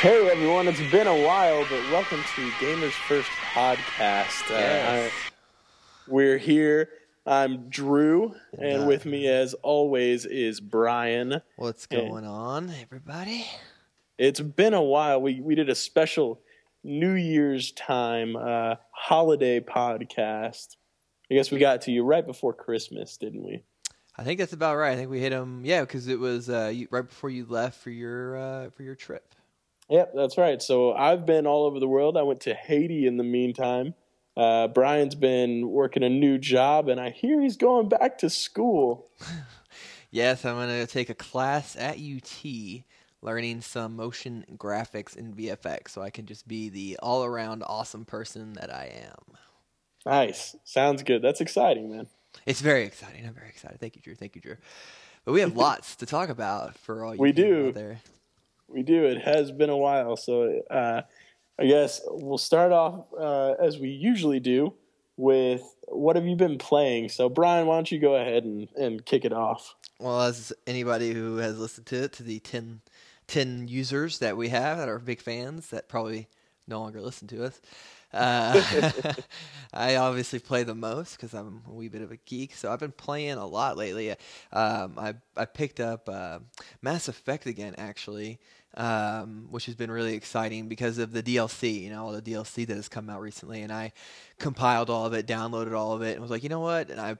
Hey everyone, it's been a while, but welcome to Gamers First Podcast. Uh, Yes. I- we're here. I'm Drew, and uh, with me, as always, is Brian. What's going on, everybody? It's been a while. We we did a special New Year's time uh, holiday podcast. I guess we got to you right before Christmas, didn't we? I think that's about right. I think we hit them. Yeah, because it was uh, you, right before you left for your uh, for your trip. Yep, that's right. So I've been all over the world. I went to Haiti in the meantime. Uh, Brian's been working a new job, and I hear he's going back to school. Yes, I'm gonna take a class at UT, learning some motion graphics in VFX, so I can just be the all around awesome person that I am. Nice. Sounds good. That's exciting, man. It's very exciting. I'm very excited. Thank you, Drew. Thank you, Drew. But we have lots to talk about for all you We do. out there. We do. It has been a while. So uh, I guess we'll start off uh, as we usually do with what have you been playing? So, Brian, why don't you go ahead and, and kick it off? Well, as anybody who has listened to it, to the 10, 10 users that we have that are big fans that probably no longer listen to us, uh, I obviously play the most because I'm a wee bit of a geek. So I've been playing a lot lately. Um, I I picked up uh, Mass Effect again, actually, um, which has been really exciting because of the DLC. You know, all the DLC that has come out recently, and I compiled all of it, downloaded all of it, and was like, you know what? And I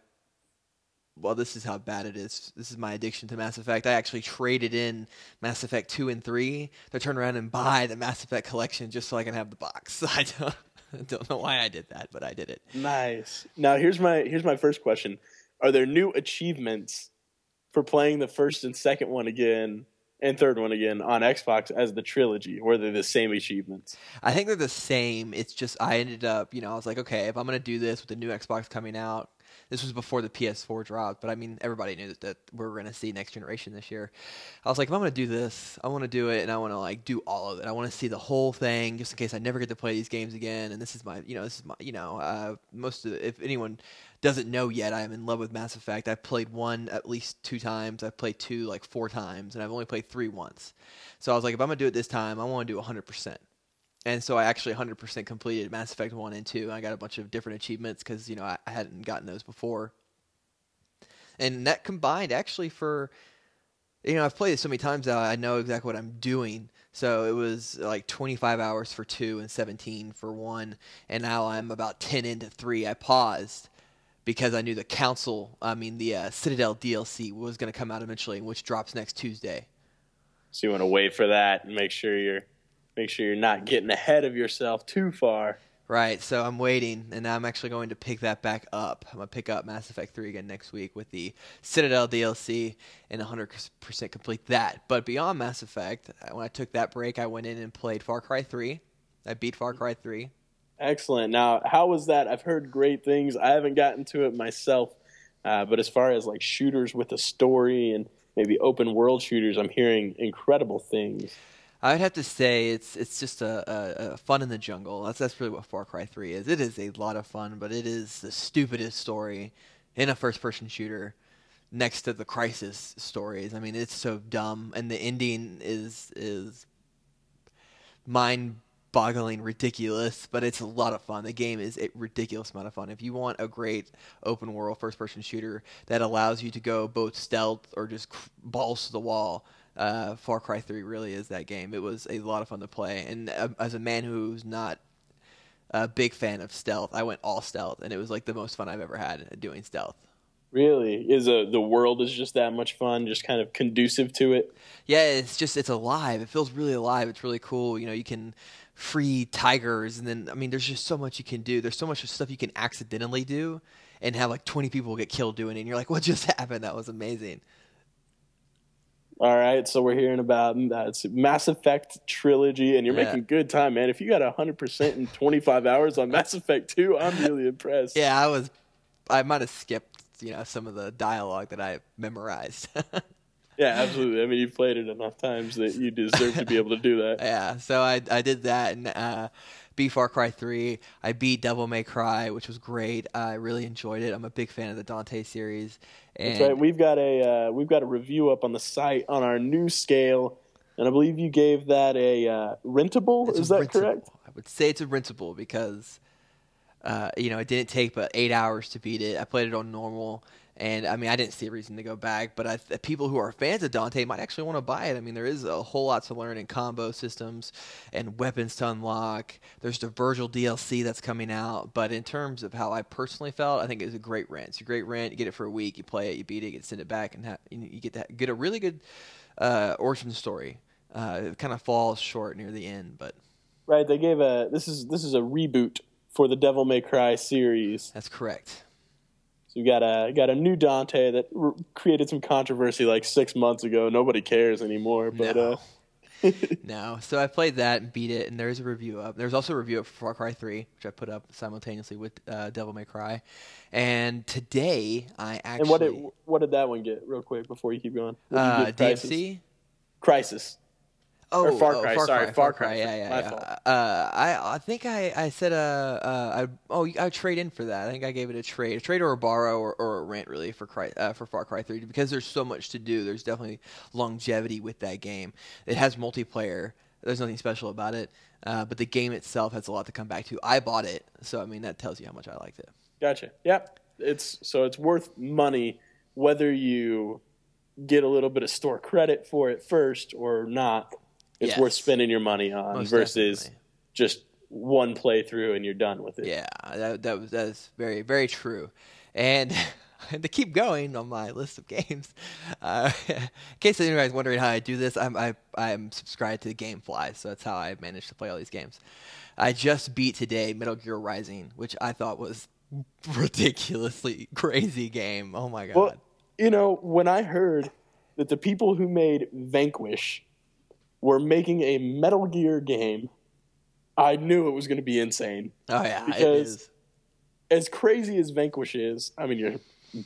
well, this is how bad it is. This is my addiction to Mass Effect. I actually traded in Mass Effect 2 and 3 to turn around and buy the Mass Effect collection just so I can have the box. I don't, I don't know why I did that, but I did it. Nice. Now, here's my here's my first question: Are there new achievements for playing the first and second one again and third one again on Xbox as the trilogy, or are they the same achievements? I think they're the same. It's just I ended up, you know, I was like, okay, if I'm to do this with the new Xbox coming out, this was before the PS4 dropped, but I mean, everybody knew that, that we were going to see next generation this year. I was like, if I'm going to do this, I want to do it, and I want to like do all of it. I want to see the whole thing, just in case I never get to play these games again. And this is my, you know, this is my, you know, uh, most of if anyone doesn't know yet, I am in love with Mass Effect. I've played one at least two times. I've played two like four times, and I've only played three once. So I was like, if I'm gonna do it this time, I want to do 100 percent. And so I actually 100% completed Mass Effect 1 and 2. I got a bunch of different achievements because, you know, I, I hadn't gotten those before. And that combined actually for, you know, I've played it so many times now, I know exactly what I'm doing. So it was like 25 hours for 2 and 17 for 1. And now I'm about 10 into 3. I paused because I knew the Council, I mean, the uh, Citadel DLC was going to come out eventually, which drops next Tuesday. So you want to wait for that and make sure you're make sure you're not getting ahead of yourself too far. Right, so I'm waiting, and I'm actually going to pick that back up. I'm gonna pick up Mass Effect 3 again next week with the Citadel DLC and 100% complete that. But beyond Mass Effect, when I took that break, I went in and played Far Cry 3. I beat Far Cry 3. Excellent. Now, how was that? I've heard great things. I haven't gotten to it myself, uh, but as far as like shooters with a story and maybe open world shooters, I'm hearing incredible things. I would have to say it's it's just a, a, a fun in the jungle. That's that's really what Far Cry 3 is. It is a lot of fun, but it is the stupidest story in a first-person shooter next to the Crysis stories. I mean, it's so dumb, and the ending is is mind-boggling, ridiculous, but it's a lot of fun. The game is a ridiculous amount of fun. If you want a great open-world first-person shooter that allows you to go both stealth or just balls to the wall uh, Far Cry 3 really is that game. It was a lot of fun to play, and uh, as a man who's not a big fan of stealth, I went all stealth, and it was like the most fun I've ever had doing stealth. Really, is a the world is just that much fun, just kind of conducive to it. Yeah, it's just it's alive. It feels really alive. It's really cool. You know, you can free tigers, and then I mean, there's just so much you can do. There's so much stuff you can accidentally do, and have like 20 people get killed doing it. And you're like, what just happened? That was amazing. All right, so we're hearing about uh, Mass Effect trilogy, and you're Yeah. making good time, man. If you got 100% in 25 hours on Mass Effect 2, I'm really impressed. Yeah, I was. I might have skipped, you know, some of the dialogue that I memorized. Yeah, absolutely. I mean, you've played it enough times that you deserve to be able to do that. yeah, so I I did that and uh, beat Far Cry Three. I beat Devil May Cry, which was great. I really enjoyed it. I'm a big fan of the Dante series. And That's right. We've got a uh, we've got a review up on the site on our new scale. and I believe you gave that a uh, rentable. Is a that rentable. correct? I would say it's a rentable because, uh, you know, it didn't take but eight hours to beat it. I played it on normal, and I mean, I didn't see a reason to go back. But I, th- people who are fans of Dante might actually want to buy it. I mean, there is a whole lot to learn in combo systems and weapons to unlock. There's the Virgil DLC that's coming out. But in terms of how I personally felt, I think it's a great rent. It's a great rent. You get it for a week, you play it, you beat it, you send it back, and ha- you you get that get a really good uh, origin story. Uh, it kind of falls short near the end, but Right. They gave a this is this is a reboot for the Devil May Cry series. that's correct. So you got a got a new Dante that r- created some controversy like six months ago. Nobody cares anymore. But No. uh, No, so I played that and beat it, and there's a review up. There's also a review of Far Cry 3, which I put up simultaneously with uh, Devil May Cry. And today I actually and what did what did that one get real quick before you keep going? What did you uh, give Crysis? DMC. Crysis. Oh, Or Far oh, Cry, Far sorry, Cry, Far Far Cry. Yeah, yeah, My yeah. fault. Uh, I I think I I said uh, uh I oh I trade in for that. I think I gave it a trade, a trade or a borrow or, or a rent really for Cry, uh, for Far Cry 3 because there's so much to do. There's definitely longevity with that game. It has multiplayer. There's nothing special about it, uh, but the game itself has a lot to come back to. I bought it, so I mean that tells you how much I liked it. Gotcha. Yeah. It's so it's worth money whether you get a little bit of store credit for it first or not. It's Yes. worth spending your money on Most versus definitely. just one playthrough and you're done with it. Yeah, that that was that's very very true, and. And to keep going on my list of games, uh, in case anybody's wondering how I do this, I'm I, I'm subscribed to GameFly, so that's how I managed to play all these games. I just beat today Metal Gear Rising, which I thought was ridiculously crazy game. Oh my god! Well, you know, when I heard that the people who made Vanquish were making a Metal Gear game, I knew it was going to be insane. oh yeah, it because- is. As crazy as Vanquish is, I mean, your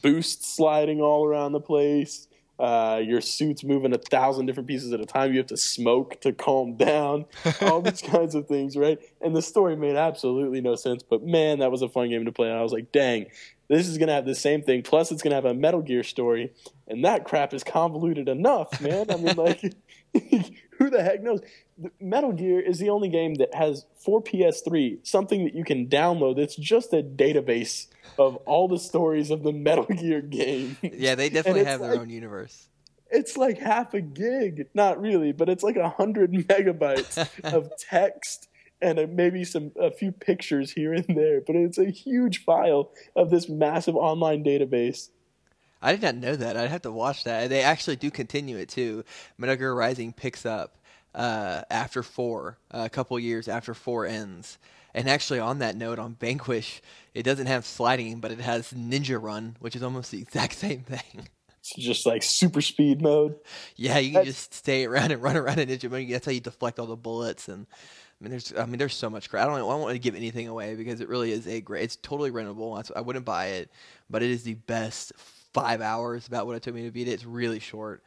boost sliding all around the place. Uh, your suit's moving a thousand different pieces at a time. You have to smoke to calm down. All these kinds of things, right? And the story made absolutely no sense. But man, that was a fun game to play. And I was like, dang, this is gonna have the same thing. Plus, it's gonna have a Metal Gear story, and that crap is convoluted enough, man. I mean, like, who the heck knows? Metal Gear is the only game that has for PS3 something that you can download. That's just a database of all the stories of the Metal Gear game. Yeah, they definitely have their like- own universe. It's like half a gig, not really, but it's like a hundred megabytes of text and uh, maybe some a few pictures here and there. But it's a huge file of this massive online database. I did not know that. I'd have to watch that. They actually do continue it too. Metal Gear Rising picks up uh, after four, a couple years after four ends. And actually, on that note, on Vanquish, it doesn't have sliding, but it has Ninja Run, which is almost the exact same thing. It's just like super speed mode. yeah, you can That's- just stay around and run around in Ninja Run. That's how you deflect all the bullets. And I mean, there's, I mean, there's so much crap. I don't, I don't want to give anything away because it really is a great. It's totally rentable. I wouldn't buy it, but it is the best five hours. About what it took me to beat it. It's really short.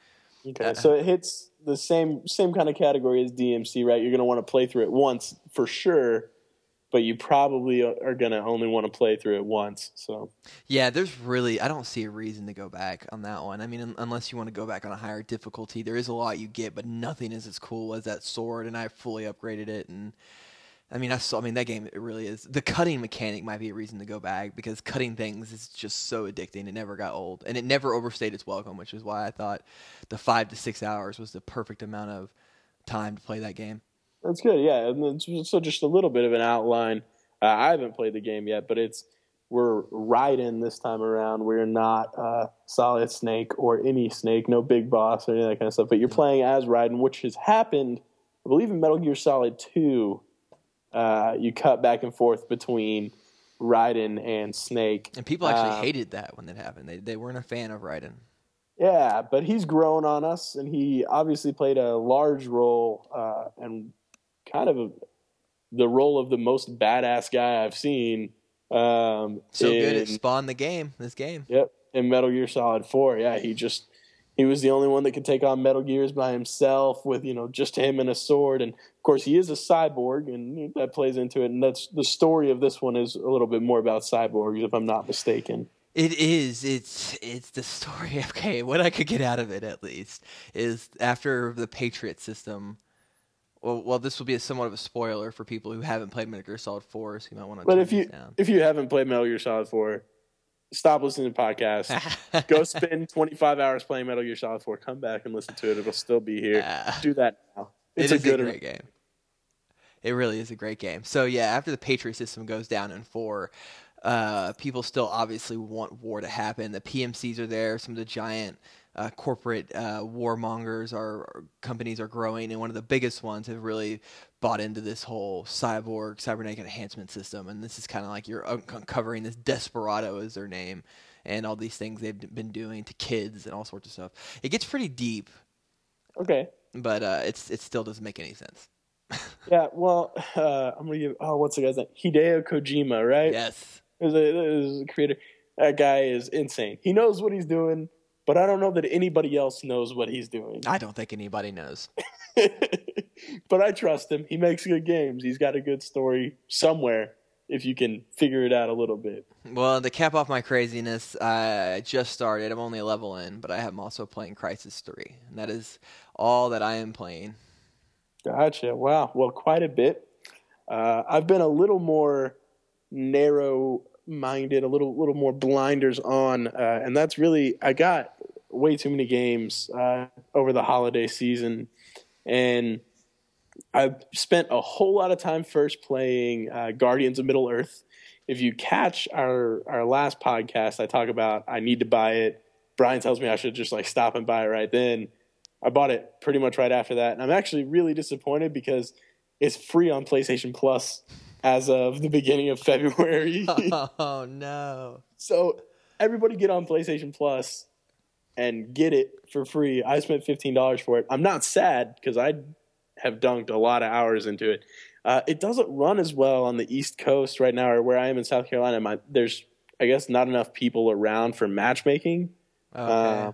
Okay, Uh, so it hits the same same kind of category as DMC, right? You're going to want to play through it once for sure, but you probably are going to only want to play through it once. So Yeah, there's really I don't see a reason to go back on that one. I mean, un- unless you want to go back on a higher difficulty, there is a lot you get, but nothing is as cool as that sword. And I fully upgraded it, and I mean, I saw. I mean, that game it really is. The cutting mechanic might be a reason to go back because cutting things is just so addicting. It never got old, and it never overstayed its welcome, which is why I thought the five to six hours was the perfect amount of time to play that game. That's good. Yeah, and so- just a little bit of an outline. Uh, I haven't played the game yet, but it's we're riding this time around. We're not uh, Solid Snake or any Snake, no Big Boss or any of that kind of stuff. But you're playing as Raiden, which has happened, I believe, in Metal Gear Solid Two. Uh, you cut back and forth between Raiden and Snake. And people actually Um, hated that when it happened. They they weren't a fan of Raiden. Yeah, but he's grown on us, and he obviously played a large role uh, and kind of a, the role of the most badass guy I've seen. Um, So good in, it spawned the game. This game. Yep, in Metal Gear Solid Four. Yeah, he just he was the only one that could take on Metal Gears by himself with you know just him and a sword. And of course, he is a cyborg, and that plays into it. And that's the story of this one is a little bit more about cyborgs, if I'm not mistaken. It is. It's it's the story. Okay, what I could get out of it at least is after the Patriot system. Well, well, this will be a somewhat of a spoiler for people who haven't played Metal Gear Solid Four, so you might want to. But if you down. if you haven't played Metal Gear Solid Four, stop listening to podcasts. Go spend 25 hours playing Metal Gear Solid 4. Come back and listen to it. It'll still be here. Uh, Do that now. It's it a good a great game. It really is a great game. So yeah, after the Patriot system goes down in four, uh, people still obviously want war to happen. The PMCs are there. Some of the giant uh, corporate uh, warmongers are companies are growing, and one of the biggest ones have really bought into this whole cyborg cybernetic enhancement system. And this is kind of like you're uncovering this desperado is their name, and all these things they've been doing to kids and all sorts of stuff. It gets pretty deep. Okay. But uh, it's it still doesn't make any sense. yeah, well, uh, I'm gonna give. Oh, what's the guy's name? Hideo Kojima, right? Yes. Is a, a creator. That guy is insane. He knows what he's doing but I don't know that anybody else knows what he's doing. I don't think anybody knows. but I trust him. He makes good games. He's got a good story somewhere if you can figure it out a little bit. Well, to cap off my craziness, I just started. I'm only a level in, but I am also playing Crysis 3. And that is all that I am playing. Gotcha. Wow. Well, quite a bit. Uh, I've been a little more narrow minded, a little little more blinders on, uh, and that's really I got way too many games uh, over the holiday season, and I've spent a whole lot of time first playing uh, Guardians of Middle Earth. If you catch our our last podcast, I talk about I need to buy it. Brian tells me I should just like stop and buy it right then. I bought it pretty much right after that, and I'm actually really disappointed because it's free on PlayStation Plus as of the beginning of February. oh no! So everybody get on PlayStation Plus and get it for free. I spent fifteen dollars for it. I'm not sad because I have dunked a lot of hours into it. Uh, it doesn't run as well on the East Coast right now, or where I am in South Carolina. My, there's, I guess, not enough people around for matchmaking. Okay.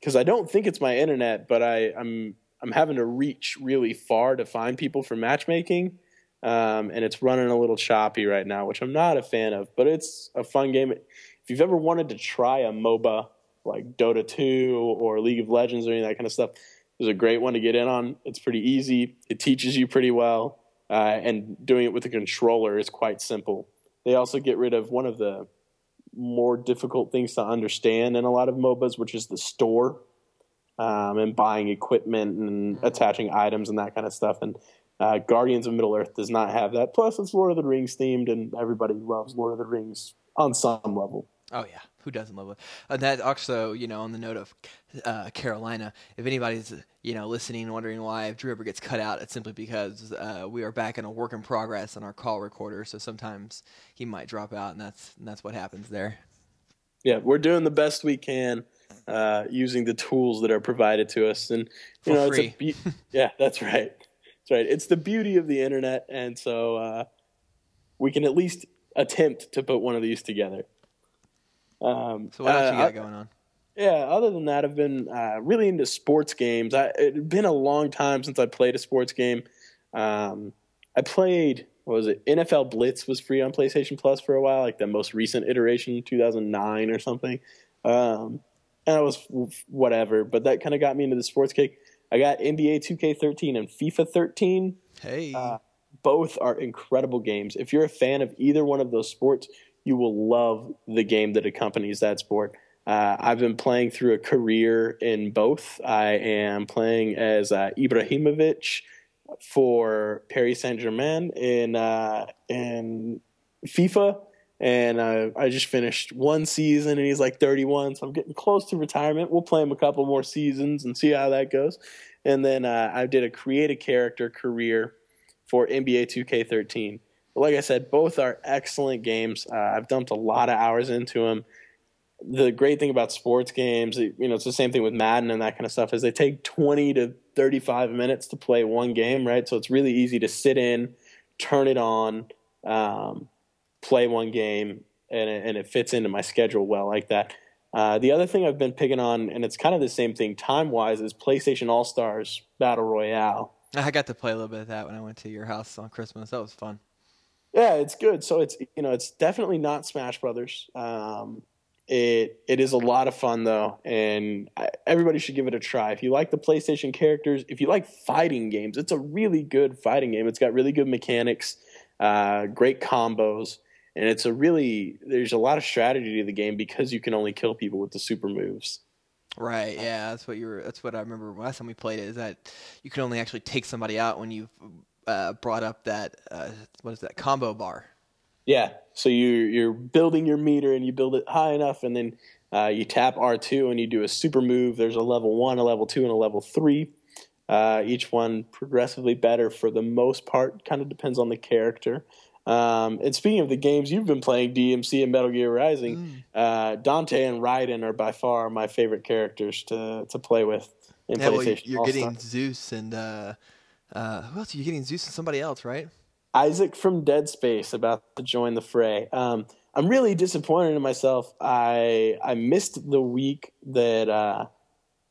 Because uh, I don't think it's my internet, but I, I'm I'm having to reach really far to find people for matchmaking um, and it's running a little choppy right now, which I'm not a fan of. But it's a fun game. If you've ever wanted to try a MOBA like Dota 2 or League of Legends or any of that kind of stuff, is a great one to get in on. It's pretty easy. It teaches you pretty well, uh, and doing it with a controller is quite simple. They also get rid of one of the more difficult things to understand in a lot of MOBAs, which is the store um, and buying equipment and attaching items and that kind of stuff. And uh, Guardians of Middle Earth does not have that. Plus, it's Lord of the Rings themed, and everybody loves Lord of the Rings on some level. Oh yeah, who doesn't love it? And that also, you know, on the note of uh, Carolina, if anybody's you know listening, wondering why if Drew ever gets cut out, it's simply because uh, we are back in a work in progress on our call recorder. So sometimes he might drop out, and that's and that's what happens there. Yeah, we're doing the best we can uh, using the tools that are provided to us, and you For know, free. it's a be- yeah, that's right. That's right. It's the beauty of the internet, and so uh, we can at least attempt to put one of these together. Um, so what else uh, you got going on? Yeah, other than that, I've been uh, really into sports games. I, it's been a long time since I played a sports game. Um, I played what was it? NFL Blitz was free on PlayStation Plus for a while, like the most recent iteration, 2009 or something. Um, and I was whatever, but that kind of got me into the sports kick. I got NBA 2K13 and FIFA 13. Hey. Uh, both are incredible games. If you're a fan of either one of those sports, you will love the game that accompanies that sport. Uh, I've been playing through a career in both. I am playing as uh, Ibrahimovic for Paris Saint Germain in uh, in FIFA, and uh, I just finished one season, and he's like 31, so I'm getting close to retirement. We'll play him a couple more seasons and see how that goes. And then uh, I did a create a character career for NBA 2K13. But like I said, both are excellent games. Uh, I've dumped a lot of hours into them. The great thing about sports games, you know, it's the same thing with Madden and that kind of stuff, is they take 20 to 35 minutes to play one game, right? So it's really easy to sit in, turn it on, um, play one game, and it, and it fits into my schedule well like that. Uh, the other thing I've been picking on, and it's kind of the same thing time wise, is PlayStation All Stars Battle Royale. I got to play a little bit of that when I went to your house on Christmas. That was fun. Yeah, it's good. So it's you know it's definitely not Smash Brothers. Um, It it is a lot of fun though, and I, everybody should give it a try. If you like the PlayStation characters, if you like fighting games, it's a really good fighting game. It's got really good mechanics, uh, great combos, and it's a really there's a lot of strategy to the game because you can only kill people with the super moves. Right. Yeah, that's what you were. That's what I remember last time we played it. Is that you can only actually take somebody out when you've uh, brought up that uh, what is that combo bar? Yeah. So you you're building your meter and you build it high enough, and then uh, you tap R two and you do a super move. There's a level one, a level two, and a level three. Uh, each one progressively better for the most part. Kind of depends on the character. Um, and speaking of the games you've been playing, DMC and Metal Gear Rising, mm. uh, Dante and Raiden are by far my favorite characters to to play with in yeah, PlayStation. Well, you're getting Zeus and uh, uh, who else? Are you getting Zeus and somebody else, right? Isaac from Dead Space about to join the fray. Um, I'm really disappointed in myself. I I missed the week that uh,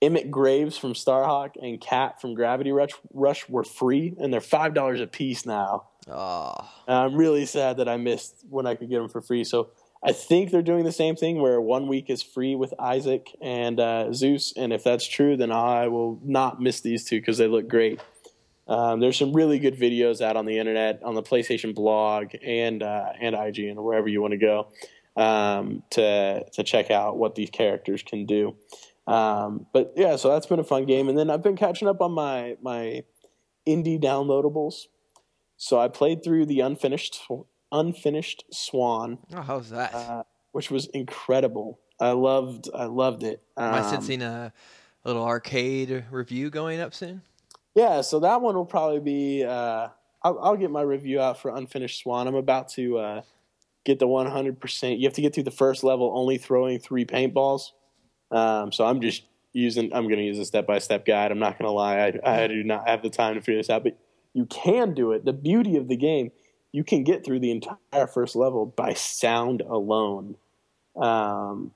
Emmett Graves from Starhawk and Kat from Gravity Rush, Rush were free, and they're five dollars a piece now. Oh. I'm really sad that I missed when I could get them for free. So I think they're doing the same thing where one week is free with Isaac and uh, Zeus, and if that's true, then I will not miss these two because they look great. Um, there's some really good videos out on the internet, on the PlayStation blog, and uh, and IGN or wherever you want to go um, to to check out what these characters can do. Um, but yeah, so that's been a fun game, and then I've been catching up on my my indie downloadables. So I played through the unfinished unfinished Swan. Oh, how's that? Uh, which was incredible. I loved I loved it. Am I sensing a little arcade review going up soon? Yeah, so that one will probably be. Uh, I'll, I'll, get my review out for Unfinished Swan. I'm about to uh, get the 100%. You have to get through the first level only throwing three paintballs. Um, so I'm just using. I'm going to use a step by step guide. I'm not going to lie. I, I do not have the time to figure this out, but you can do it. The beauty of the game, you can get through the entire first level by sound alone. Um,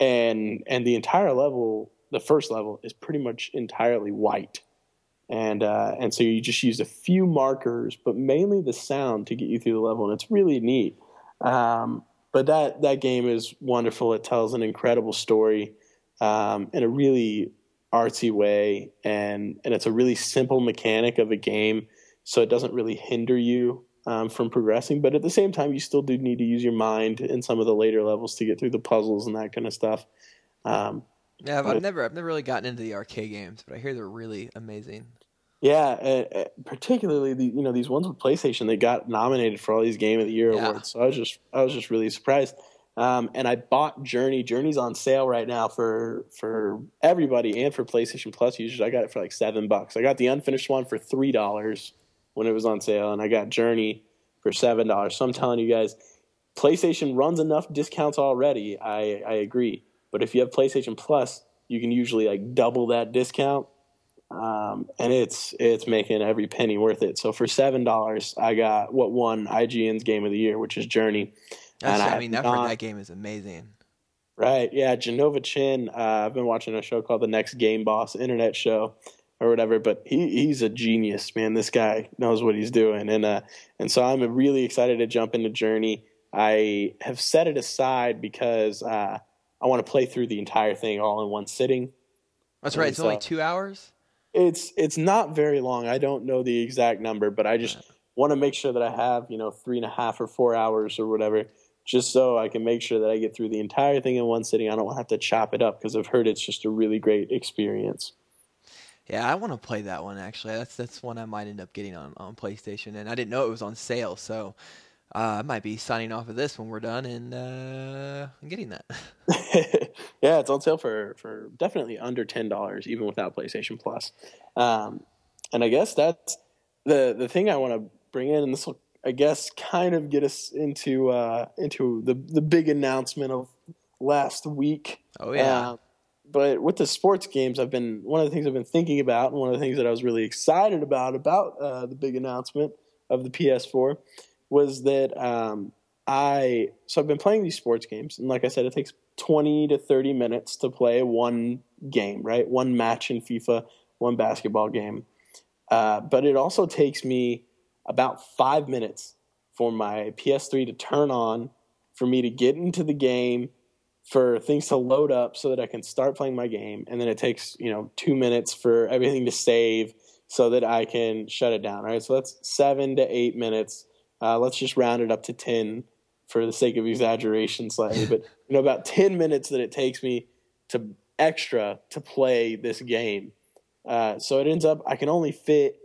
and and the entire level, the first level, is pretty much entirely white and uh, and so you just use a few markers, but mainly the sound to get you through the level, and it's really neat. Um, but that that game is wonderful. It tells an incredible story um, in a really artsy way, and and it's a really simple mechanic of a game, so it doesn't really hinder you um, from progressing. But at the same time, you still do need to use your mind in some of the later levels to get through the puzzles and that kind of stuff. Um, yeah, I've never I've never really gotten into the arcade games, but I hear they're really amazing. Yeah, uh, particularly the you know these ones with PlayStation, they got nominated for all these Game of the Year yeah. awards. So I was just I was just really surprised. Um, and I bought Journey. Journey's on sale right now for for everybody and for PlayStation Plus users. I got it for like seven bucks. I got the unfinished one for three dollars when it was on sale, and I got Journey for seven dollars. So I'm telling you guys, PlayStation runs enough discounts already. I I agree, but if you have PlayStation Plus, you can usually like double that discount um, and it's it's making every penny worth it. So for seven dollars, I got what won IGN's Game of the Year, which is Journey. That's, and I, I mean, that, not, that game is amazing. Right? Yeah, Jenova Chen. Uh, I've been watching a show called The Next Game Boss Internet Show or whatever, but he he's a genius, man. This guy knows what he's doing, and uh, and so I'm really excited to jump into Journey. I have set it aside because uh, I want to play through the entire thing all in one sitting. That's right. it's only two hours. It's it's not very long. I don't know the exact number, but I just want to make sure that I have you know three and a half or four hours or whatever, just so I can make sure that I get through the entire thing in one sitting. I don't have to chop it up because I've heard it's just a really great experience. Yeah, I want to play that one actually. That's that's one I might end up getting on on PlayStation, and I didn't know it was on sale, so uh, I might be signing off of this when we're done and uh, getting that. yeah, it's on sale for for definitely under ten dollars, even without PlayStation Plus. Um, and I guess that's the the thing I want to bring in, and this will, I guess, kind of get us into uh, into the the big announcement of last week. Oh yeah. Uh, but with the sports games, I've been one of the things I've been thinking about, and one of the things that I was really excited about about uh, the big announcement of the PS4 was that um, I so I've been playing these sports games, and like I said, it takes twenty to thirty minutes to play one game, right? One match in FIFA, one basketball game. Uh, but it also takes me about five minutes for my PS3 to turn on, for me to get into the game, for things to load up so that I can start playing my game, and then it takes you know two minutes for everything to save so that I can shut it down. All right, so that's seven to eight minutes. Uh, let's just round it up to ten for the sake of exaggeration slightly, but you know about ten minutes that it takes me to extra to play this game. Uh, so it ends up I can only fit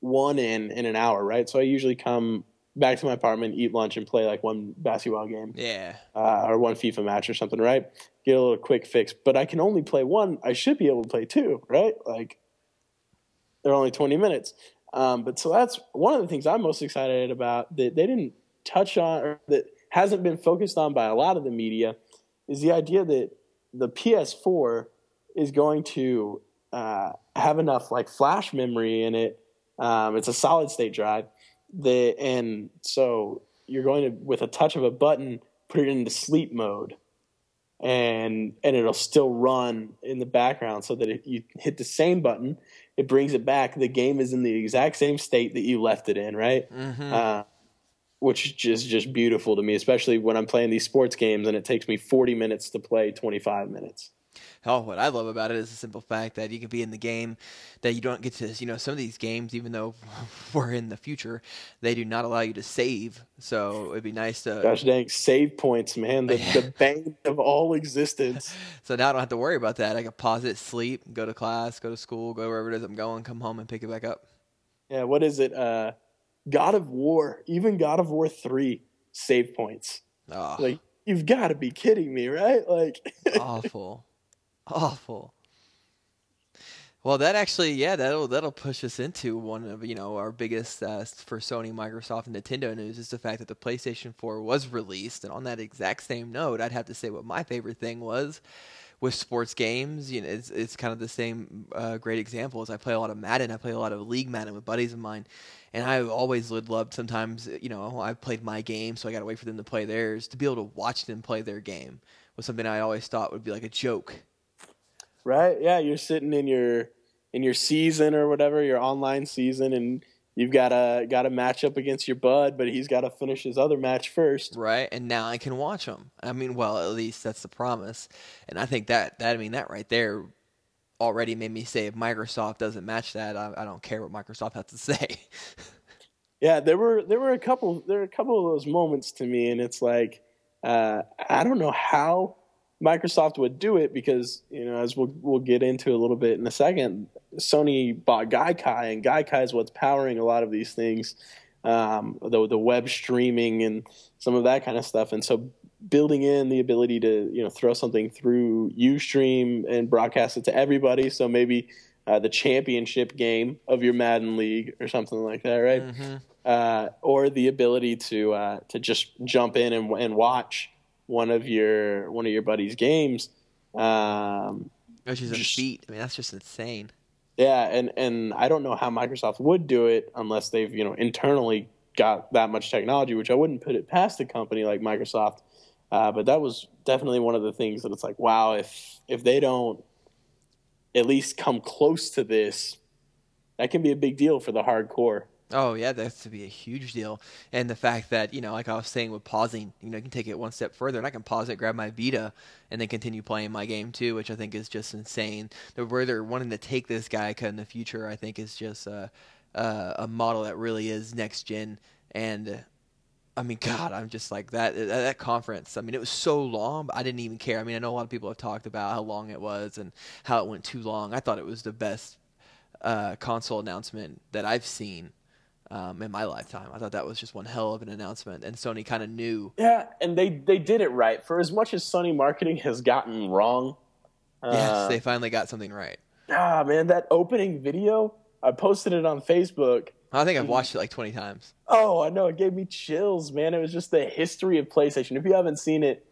one in in an hour, right? So I usually come back to my apartment, eat lunch, and play like one basketball game. Yeah. Uh, or one FIFA match or something, right? Get a little quick fix. But I can only play one. I should be able to play two, right? Like they're only 20 minutes. Um, but so that's one of the things I'm most excited about that they didn't touch on or that hasn't been focused on by a lot of the media is the idea that the PS4 is going to uh, have enough like flash memory in it. Um, it's a solid state drive the and so you're going to with a touch of a button put it into sleep mode and and it'll still run in the background so that if you hit the same button it brings it back. The game is in the exact same state that you left it in right? Mm-hmm. uh, which is just beautiful to me especially when i'm playing these sports games and it takes me 40 minutes to play 25 minutes Oh, what I love about it is the simple fact that you can be in the game that you don't get to, you know, some of these games, even though we're in the future, they do not allow you to save. So it'd be nice to. gosh dang save points man the, the bane of all existence So now I don't have to worry about that. I can pause it, sleep, go to class, go to school, go wherever it is I'm going, come home and pick it back up. Yeah, what is it? Uh, God of War, even God of War three save points. Oh, Like you've got to be kidding me, right? Like, awful, awful. Well, that actually, yeah, that'll that'll push us into one of you know our biggest uh, for Sony, Microsoft, and Nintendo news is the fact that the PlayStation 4 was released, and on that exact same note, I'd have to say what my favorite thing was with sports games. You know, it's it's kind of the same uh, great example as I play a lot of Madden, I play a lot of League Madden with buddies of mine, and I've always would loved sometimes you know I've played my game, so I got to wait for them to play theirs to be able to watch them play their game was something I always thought would be like a joke. Right? Yeah, you're sitting in your in your season or whatever, your online season, and you've got a got a match up against your bud, but he's got to finish his other match first. right? And now I can watch them. I mean, well, at least that's the promise. And I think that that I mean that right there already made me say if Microsoft doesn't match that, I, I don't care what Microsoft has to say. Yeah, there were there were a couple there were a couple of those moments to me, and it's like uh, I don't know how Microsoft would do it because you know as we'll we'll get into a little bit in a second, Sony bought Gaikai, and Gaikai is what's powering a lot of these things, um, the the web streaming and some of that kind of stuff, and so building in the ability to you know throw something through UStream and broadcast it to everybody, so maybe. Uh, the championship game of your Madden league or something like that, right? uh, or the ability to uh, to just jump in and, and watch one of your one of your buddies' games. Um, Which is a feat. I mean, that's just insane. yeah, and and I don't know how Microsoft would do it unless they've you know internally got that much technology, which I wouldn't put it past a company like Microsoft. Uh, but that was definitely one of the things that it's like, wow, if if they don't at least come close to this, that can be a big deal for the hardcore. Oh yeah, that's to be a huge deal. And the fact that you know, like I was saying with pausing, you know, you can take it one step further, and I can pause it, grab my Vita, and then continue playing my game too, which I think is just insane. The where they're wanting to take this guy in the future, I think, is just a a, a model that really is next gen. And I mean, God, I'm just like that. That that conference. I mean, it was so long, but I didn't even care. I mean, I know a lot of people have talked about how long it was and how it went too long. I thought it was the best uh, console announcement that I've seen um, in my lifetime. I thought that was just one hell of an announcement, and Sony kind of knew. Yeah, and they they did it right. For as much as Sony marketing has gotten wrong, uh, yes, they finally got something right. ah man, that opening video, I posted it on Facebook. I think I've watched it like twenty times. Oh, I know it gave me chills, man. It was just the history of PlayStation. If you haven't seen it,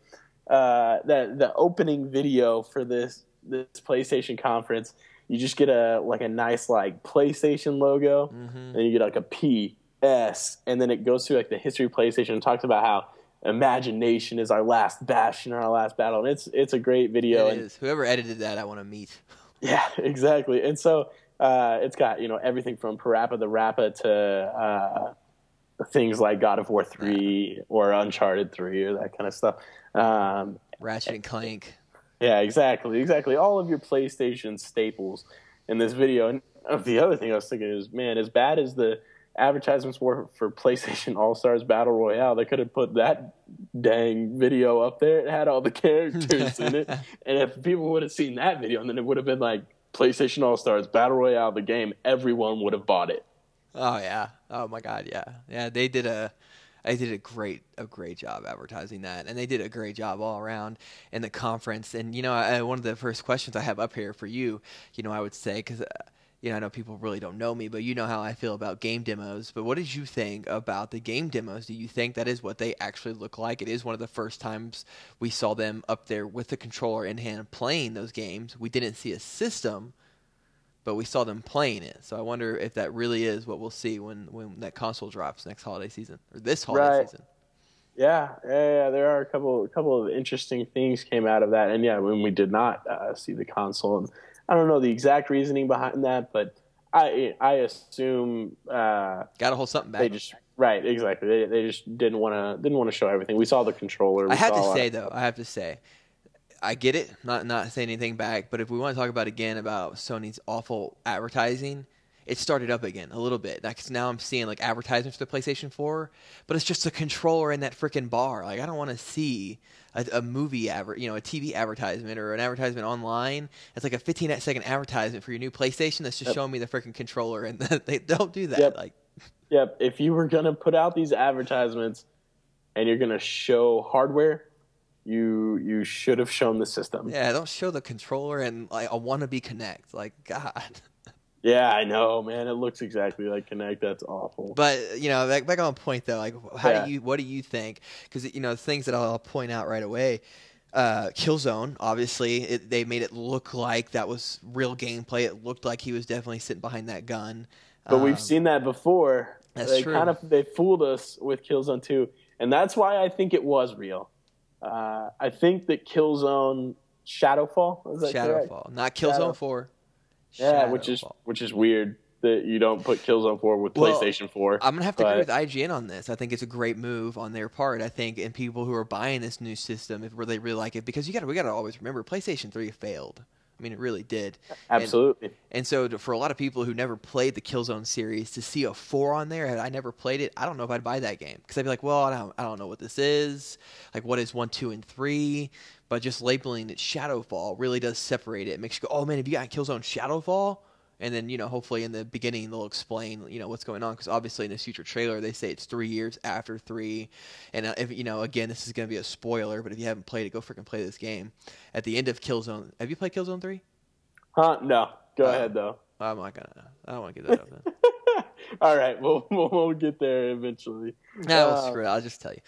uh, that the opening video for this this PlayStation conference, you just get a like a nice like PlayStation logo, and you get like a P S, and then it goes through like the history of PlayStation and talks about how imagination is our last bastion, our last battle, and it's it's a great video. It and is. Whoever edited that, I want to meet. yeah, exactly. And so uh, it's got you know everything from PaRappa the Rapper to uh, things like God of War three or Uncharted three or that kind of stuff. Um, Ratchet and Clank. Yeah, exactly, exactly. All of your PlayStation staples in this video. And the other thing I was thinking is, man, as bad as the advertisements were for PlayStation All Stars Battle Royale, they could have put that dang video up there. It had all the characters in it, and if people would have seen that video, and then it would have been like PlayStation All Stars Battle Royale, the game, everyone would have bought it. Oh yeah. Oh my God. Yeah. Yeah. They did a. They did a great a great job advertising that, and they did a great job all around in the conference. And you know, I, one of the first questions I have up here for you, you know, I would say because. Uh, you know, I know people really don't know me, but you know how I feel about game demos. But what did you think about the game demos? Do you think that is what they actually look like? It is one of the first times we saw them up there with the controller in hand playing those games. We didn't see a system, but we saw them playing it. So I wonder if that really is what we'll see when, when that console drops next holiday season or this holiday Right. season. Yeah, yeah, yeah, there are a couple, a couple of interesting things came out of that, and yeah, when we did not uh, see the console, and I don't know the exact reasoning behind that, but I, I assume uh, Got to hold something back. they just right, exactly, they, they just didn't want to, didn't want to show everything. We saw the controller. We I have to say though, I have to say, I get it. Not not saying anything back, but if we want to talk about again about Sony's awful advertising, it started up again a little bit. Like now I'm seeing like advertisements for the PlayStation 4, but it's just a controller in that freaking bar. Like I don't want to see a, a movie adver- you know, a TV advertisement or an advertisement online. It's like a 15 second advertisement for your new PlayStation that's just Yep. showing me the freaking controller, and they don't do that. Yep. Like Yep. If you were gonna put out these advertisements and you're gonna show hardware, you you should have shown the system. yeah, don't show the controller and like a wannabe Kinect. Like God. Yeah, I know, man. It looks exactly like Kinect. That's awful. But you know, back, back on point though, like how Yeah. do you what do you think? Because you know, things that I'll point out right away. Uh, Killzone, obviously, it, they made it look like that was real gameplay. It looked like he was definitely sitting behind that gun. But we've Um, seen that before. That's they true. kind of they fooled us with Killzone 2, and that's why I think it was real. Uh, I think that Killzone Shadowfall is that correct? Shadowfall, not Killzone Shadow- Four. Yeah, which is which is weird that you don't put Killzone 4 with Well, PlayStation 4. I'm gonna have to agree with IGN on this. I think it's a great move on their part. I think, and people who are buying this new system, if they really like it, because you got we got to always remember, PlayStation Three failed. I mean, it really did. Absolutely. And so, to, for a lot of people who never played the Killzone series, to see a four on there, had I never played it, I don't know if I'd buy that game because I'd be like, well, I don't, I don't know what this is. Like, what is one, two, and three? But just labeling it Shadowfall really does separate it. It makes you go, oh man, have you got Killzone Shadowfall? And then, you know, hopefully in the beginning they'll explain, you know, what's going on because obviously in this future trailer they say it's three years after three. And uh, if you know, again, this is going to be a spoiler, but if you haven't played it, go freaking play this game. At the end of Killzone, have you played Killzone three? Huh? No. Go Uh, ahead though. I'm not gonna. I don't want to get that up. Then. All right, we'll, we'll we'll get there eventually. No, well, Uh, screw it. I'll just tell you.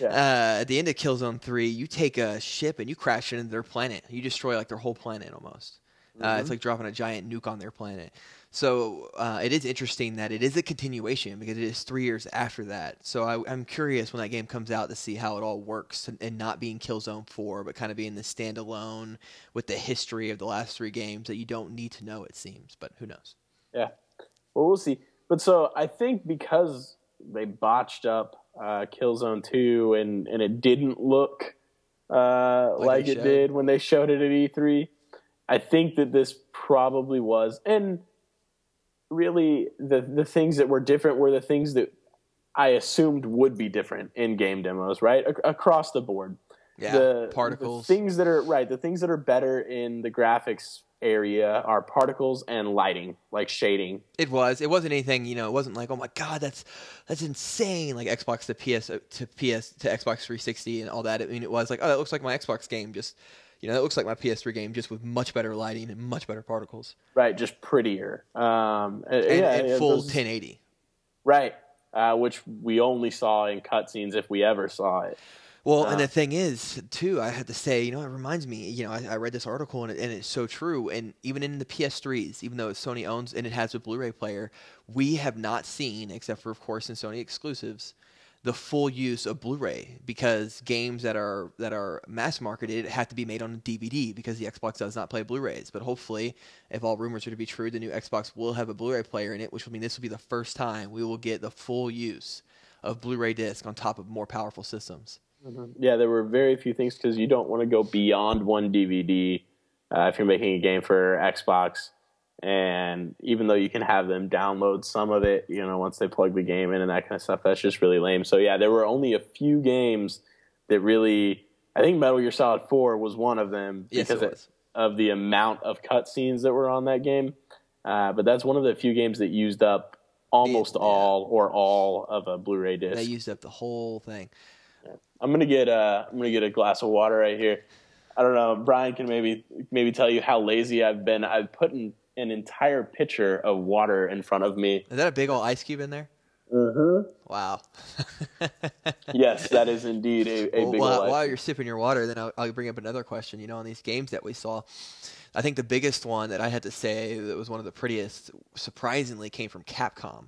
Yeah. Uh, at the end of Killzone 3, you take a ship and you crash into their planet. You destroy like their whole planet almost. Uh, Mm-hmm. it's like dropping a giant nuke on their planet. So uh, it is interesting that it is a continuation because it is three years after that. So I, I'm curious when that game comes out to see how it all works and, and not being Killzone 4, but kind of being the standalone with the history of the last three games that you don't need to know, it seems. But who knows? Yeah. Well, we'll see. But so I think because they botched up uh, Killzone 2 and, and it didn't look uh, Like like, it it showed. did when they showed it at E3, I think that this probably was. And really, the, the things that were different were the things that I assumed would be different in game demos, right? Ac- across the board. Yeah, the particles. the things that are right the things that are better in the graphics area are particles and lighting like shading It was. It wasn't anything. You know, it wasn't like, oh my god, that's that's insane. Like Xbox to PS to PS to Xbox 360 and all that. I mean, it was like, oh, that looks like my Xbox game. Just you know, that looks like my PS3 game, just with much better lighting and much better particles right just prettier um and, yeah, and yeah, full those- 1080. right uh, which we only saw in cutscenes if we ever saw it Well, Uh, and the thing is, too, I had to say, you know, it reminds me, you know, I, I read this article and, it, and it's so true. And even in the PS3s, even though Sony owns and it has a Blu-ray player, we have not seen, except for of course in Sony exclusives, the full use of Blu-ray because games that are that are mass marketed have to be made on a DVD because the Xbox does not play Blu-rays. But hopefully, if all rumors are to be true, the new Xbox will have a Blu-ray player in it, which will mean this will be the first time we will get the full use of Blu-ray disc on top of more powerful systems. Mm-hmm. Yeah, there were very few things because you don't want to go beyond one DVD uh, if you're making a game for Xbox. And even though you can have them download some of it, you know, once they plug the game in and that kind of stuff, that's just really lame. So yeah, there were only a few games that really. I think Metal Gear Solid Four was one of them Yes, because it of the amount of cutscenes that were on that game. Uh, but that's one of the few games that used up almost Yeah. all or all of a Blu-ray disc. They used up the whole thing. I'm gonna get uh, I'm gonna get a glass of water right here. I don't know. Brian can maybe maybe tell you how lazy I've been. I've put an, an entire pitcher of water in front of me. Is that a big old ice cube in there? Mm-hmm. Wow. Yes, that is indeed a, a Well, big. while, old while you're sipping your water, then I'll, I'll bring up another question. You know, on these games that we saw, I think the biggest one that I had to say that was one of the prettiest, surprisingly, came from Capcom.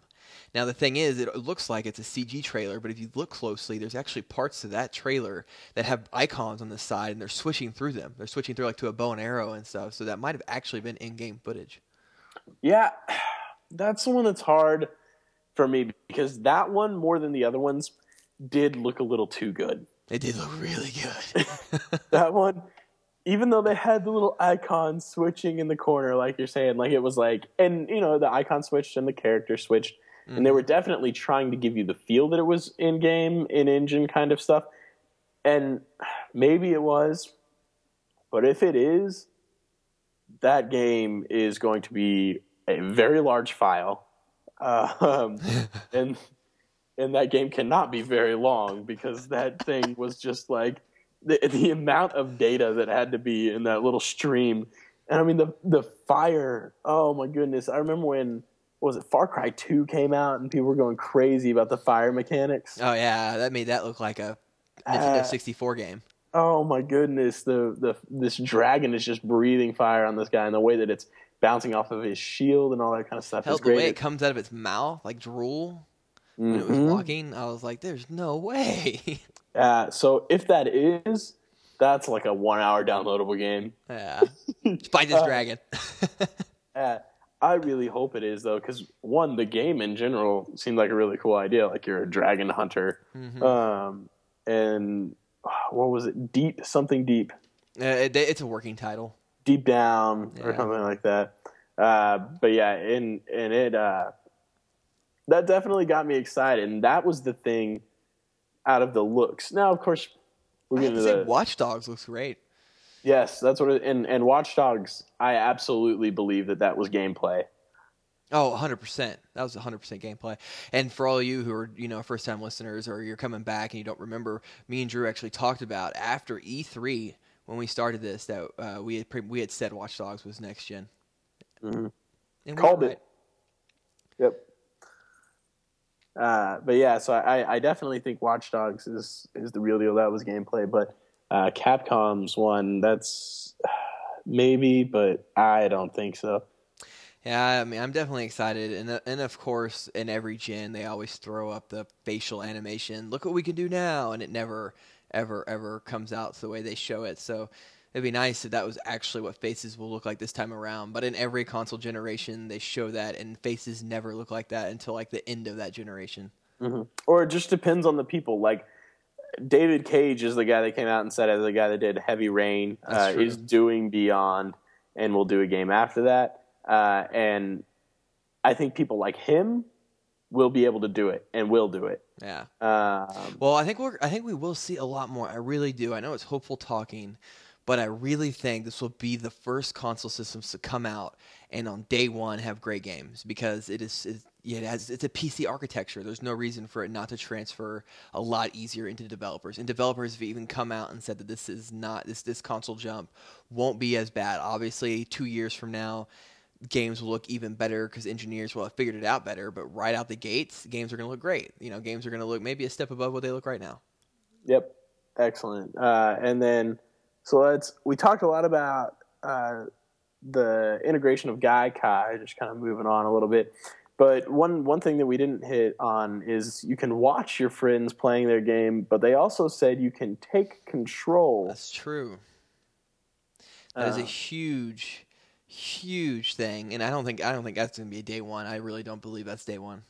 Now the thing is, it looks like it's a CG trailer, but if you look closely, there's actually parts of that trailer that have icons on the side, and they're switching through them. They're switching through like to a bow and arrow and stuff. So that might have actually been in-game footage. Yeah, that's the one that's hard for me because that one more than the other ones did look a little too good. It did look really good. that one, even though they had the little icon switching in the corner, like you're saying, like it was like, and you know, the icon switched and the character switched, and they were definitely trying to give you the feel that it was in game, in engine kind of stuff. And maybe it was, but if it is, that game is going to be a very large file. Um, and and that game cannot be very long because that thing was just like the, the amount of data that had to be in that little stream. And I mean the the fire. Oh my goodness! I remember when was it Far Cry Two came out and people were going crazy about the fire mechanics. oh yeah, that made that look like a Uh, Nintendo 64 game. Oh my goodness! The the this dragon is just breathing fire on this guy, and the way that it's bouncing off of his shield and all that kind of stuff Hell, is the way great. it comes out of its mouth, like drool, when it was Mhm. walking, I was like, "There's no way." Uh, so if that is, that's like a one-hour downloadable game. yeah, fight this Uh, dragon. Uh, I really hope it is though, because one, the game in general seemed like a really cool idea. Like you're a dragon hunter, Mhm. um, and uh, what was it? Deep something deep, Uh, it- it's a working title. deep down or something like that. Uh, but yeah, and and it uh, that definitely got me excited, and that was the thing out of the looks. Now, of course, we're getting to say, Watch Dogs looks great. Yes, that's what it, and and Watch Dogs. I absolutely believe that that was gameplay. Oh, 100%. That was 100% gameplay. And for all of you who are, you know, first time listeners or you're coming back and you don't remember, me and Drew actually talked about after E3 when we started this that uh, we had pre- we had said Watch Dogs was next gen. Mhm. And we Called were it. Yep. Uh, but yeah, so I, I definitely think Watch Dogs is is the real deal. That was gameplay, but uh, Capcom's one that's maybe, but I don't think so. Yeah, I mean, I'm definitely excited, and uh, and of course, in every gen, they always throw up the facial animation. Look what we can do now, and it never, ever, ever comes out the way they show it. So it'd be nice if that was actually what faces will look like this time around. But in every console generation, they show that, and faces never look like that until like the end of that generation. Or it just depends on the people. Like David Cage is the guy that came out and said as the guy that did Heavy Rain uh, is doing Beyond, and will do a game after that. Uh, and I think people like him will be able to do it and will do it. Yeah. Um, Well, I think we're I think we will see a lot more. I really do. I know it's hopeful talking, but I really think this will be the first console systems to come out and on day one have great games because it is yeah, it has it's a PC architecture. There's no reason for it not to transfer a lot easier into developers. And developers have even come out and said that this is not this this console jump won't be as bad. Obviously, two years from now. Games will look even better because engineers will have figured it out better. But right out the gates, games are going to look great. You know, games are going to look maybe a step above what they look right now. Yep, excellent. Uh, and then, so let's. We talked a lot about uh, the integration of Gaikai, just kind of moving on a little bit. But one one thing that we didn't hit on is you can watch your friends playing their game, but they also said you can take control. That's true. That is a Uh, huge, huge thing, and I don't think I don't think that's going to be a day one. I really don't believe that's day one.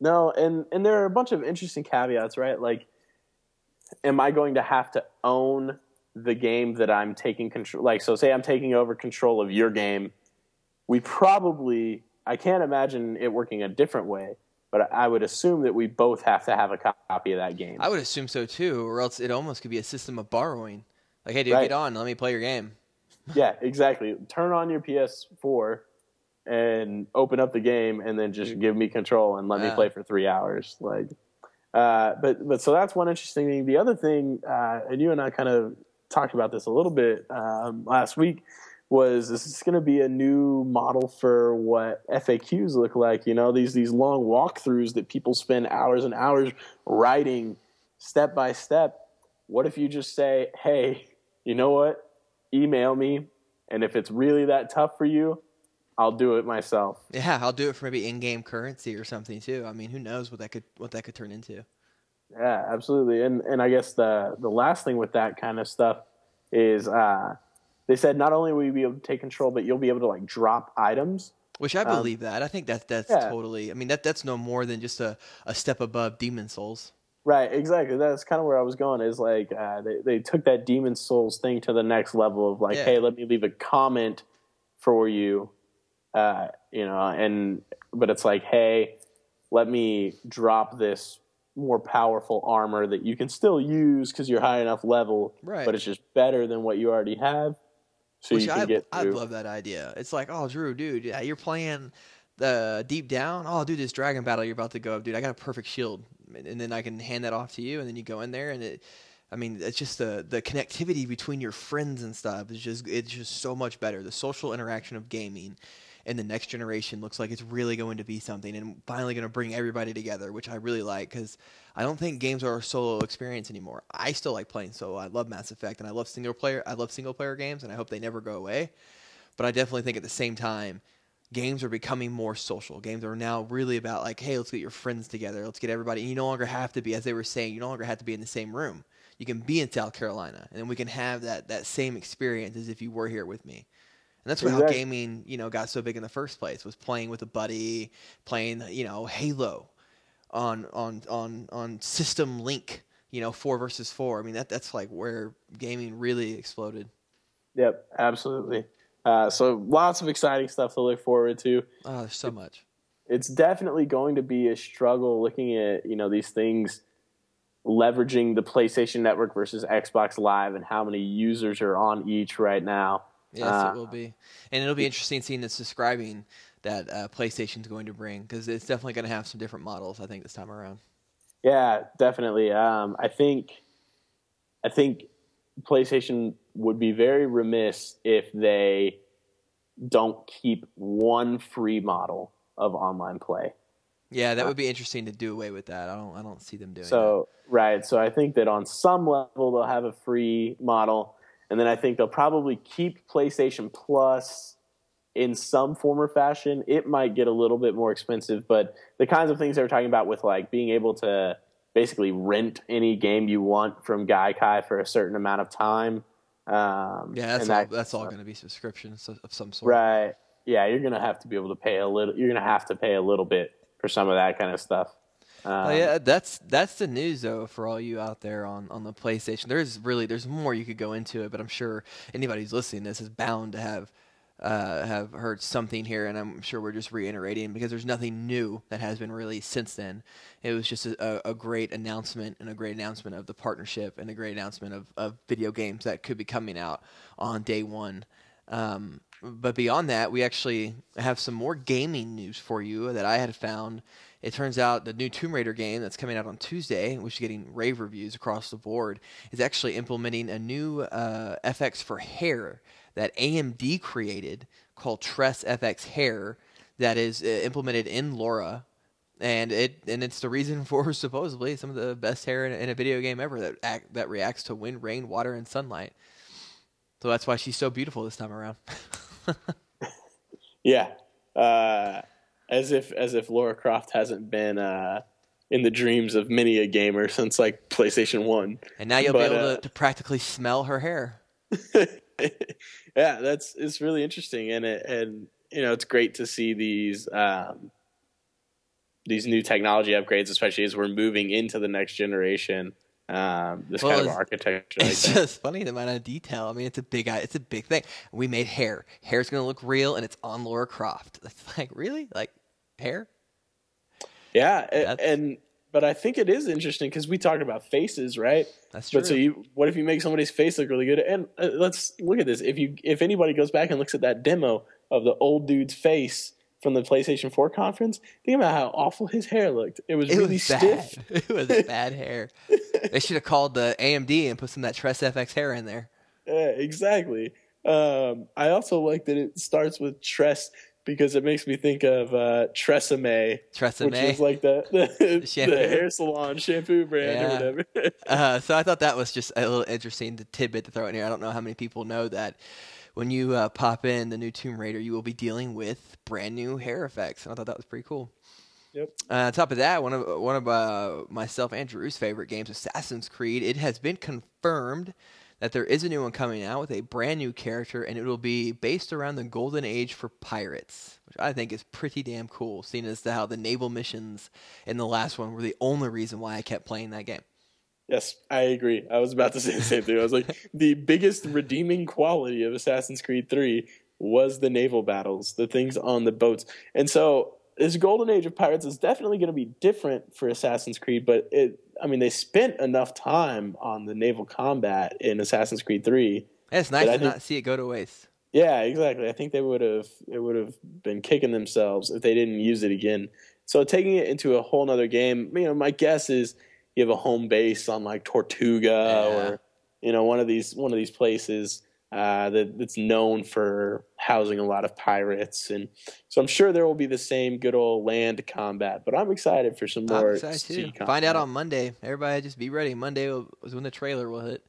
No, and and there are a bunch of interesting caveats, right? Like am I going to have to own the game that I'm taking control? Like, so say I'm taking over control of your game. We probably, I can't imagine it working a different way, but I would assume that we both have to have a copy of that game. I would assume so too, or else it almost could be a system of borrowing. Like, hey, dude, Right. get on, let me play your game. yeah, exactly. Turn on your PS4 and open up the game, and then just give me control and let me play for three hours. Like, uh, but but so that's one interesting thing. The other thing, uh, and you and I kind of talked about this a little bit um, last week, was this is going to be a new model for what FAQs look like. You know, these these long walkthroughs that people spend hours and hours writing step by step. What if you just say, "Hey, you know what? Email me, and if it's really that tough for you, I'll do it myself." Yeah, I'll do it for maybe in-game currency or something too. I mean, who knows what that could what that could turn into? Yeah, absolutely. And and I guess the the last thing with that kind of stuff is uh, they said not only will you be able to take control, but you'll be able to like drop items. Which I Um, believe that. I think that that's yeah. totally. I mean, that that's no more than just a, a step above Demon's Souls. Right, exactly. That's kind of where I was going. Is like uh, they they took that Demon's Souls thing to the next level of like, Yeah. hey, let me leave a comment for you, uh, you know, and but it's like, hey, let me drop this more powerful armor that you can still use because you're high enough level, Right. But it's just better than what you already have, so Which you can I get I love that idea. It's like, oh, Drew, dude, yeah, you're playing the deep down. Oh, dude, this dragon battle you're about to go up, dude. I got a perfect shield, and and then I can hand that off to you, and then you go in there, and it. I mean, it's just the the connectivity between your friends and stuff is just it's just so much better. The social interaction of gaming in the next generation looks like it's really going to be something and finally going to bring everybody together, which I really like because I don't think games are a solo experience anymore. I still like playing solo. I love Mass Effect and I love single player. I love single player games and I hope they never go away. But I definitely think at the same time, games are becoming more social. Games are now really about like, hey, let's get your friends together. Let's get everybody. And you no longer have to be, as they were saying, you no longer have to be in the same room. You can be in South Carolina, and then we can have that that same experience as if you were here with me. And that's what how gaming, you know, got so big in the first place was playing with a buddy, playing, you know, Halo on on on on System Link, you know, four versus four. I mean, that that's like where gaming really exploded. Yep, absolutely. Uh, so lots of exciting stuff to look forward to. Oh, there's so much. it's definitely going to be a struggle looking at you know these things leveraging the PlayStation Network versus Xbox Live and how many users are on each right now. Yes, Uh, it will be, and it'll be interesting seeing the subscribing that uh, PlayStation's going to bring because it's definitely going to have some different models. I think this time around. Yeah, definitely. Um, I think I think PlayStation would be very remiss if they don't keep one free model of online play. Yeah, that would be interesting to do away with that. I don't. I don't see them doing. So right, so I think that on some level they'll have a free model, and then I think they'll probably keep PlayStation Plus in some form or fashion. It might get a little bit more expensive, but the kinds of things they were talking about with like being able to basically rent any game you want from Gaikai for a certain amount of time. Um, yeah, that's all. that- That's all going to be subscriptions of some sort. right. Yeah, you're gonna have to be able to pay a little. You're gonna have to pay a little bit for some of that kind of stuff. Um, Oh yeah, that's that's the news though for all you out there on, on the PlayStation. There's really there's more you could go into it, but I'm sure anybody who's listening to this is bound to have uh, have heard something here, and I'm sure we're just reiterating because there's nothing new that has been released since then. It was just a, a great announcement and a great announcement of the partnership and a great announcement of, of video games that could be coming out on day one. Um, but beyond that, we actually have some more gaming news for you that I had found. It turns out the new Tomb Raider game that's coming out on Tuesday, which is getting rave reviews across the board, is actually implementing a new uh, FX for hair that AMD created called Tress FX Hair that is uh, implemented in Lara. And it and it's the reason for supposedly some of the best hair in, a- in a video game ever that act, that reacts to wind, rain, water, and sunlight. So that's why she's so beautiful this time around. Yeah, uh, as if as if Lara Croft hasn't been uh, in the dreams of many a gamer since like PlayStation One. And now you'll But, be able uh, to, to practically smell her hair. yeah, that's it's really interesting, and it, and you know it's great to see these um, these new technology upgrades, especially as we're moving into the next generation. Um, this Well, kind of architecture. It's just funny the amount of detail. I mean, it's a big, it's a big thing. We made hair. Hair's gonna look real, and it's on Lara Croft. It's like really, like hair. Yeah, That's- and but I think it is interesting because we talked about faces, right? That's true. But so you, what if you make somebody's face look really good? And uh, let's look at this. If you, if anybody goes back and looks at that demo of the old dude's face from the PlayStation 4 conference, think about how awful his hair looked. It was it really was stiff. It was bad hair. they should have called the AMD and put some of that Tress FX hair in there. Yeah, exactly. Um, I also like that it starts with Tress because it makes me think of uh, Tresemme, Tresemme. which is like the the, the hair salon shampoo brand Yeah. or whatever. Uh, so I thought that was just a little interesting tidbit to throw in here. I don't know how many people know that when you uh, pop in the new Tomb Raider, you will be dealing with brand new hair effects, and I thought that was pretty cool. Yep. Uh, on top of that, one of one of uh, myself and Drew's favorite games, Assassin's Creed, it has been confirmed that there is a new one coming out with a brand new character, and it will be based around the golden age for pirates, which I think is pretty damn cool. Seeing as to how the naval missions in the last one were the only reason why I kept playing that game. Yes, I agree. I was about to say the same thing. I was like, the biggest redeeming quality of Assassin's Creed 3 was the naval battles, the things on the boats. And so this golden age of pirates is definitely going to be different for Assassin's Creed, but it I mean they spent enough time on the naval combat in Assassin's Creed 3. Yeah, It's nice to think- not see it go to waste. Yeah, exactly. I think they would have it would have been kicking themselves if they didn't use it again. So taking it into a whole nother game, you know, my guess is you have a home base on like Tortuga Yeah. or you know one of these one of these places uh, that that's known for housing a lot of pirates, and so I'm sure there will be the same good old land combat. But I'm excited for some I'm more. sea too. combat. Find out on Monday. Everybody, just be ready. Monday was when the trailer will hit.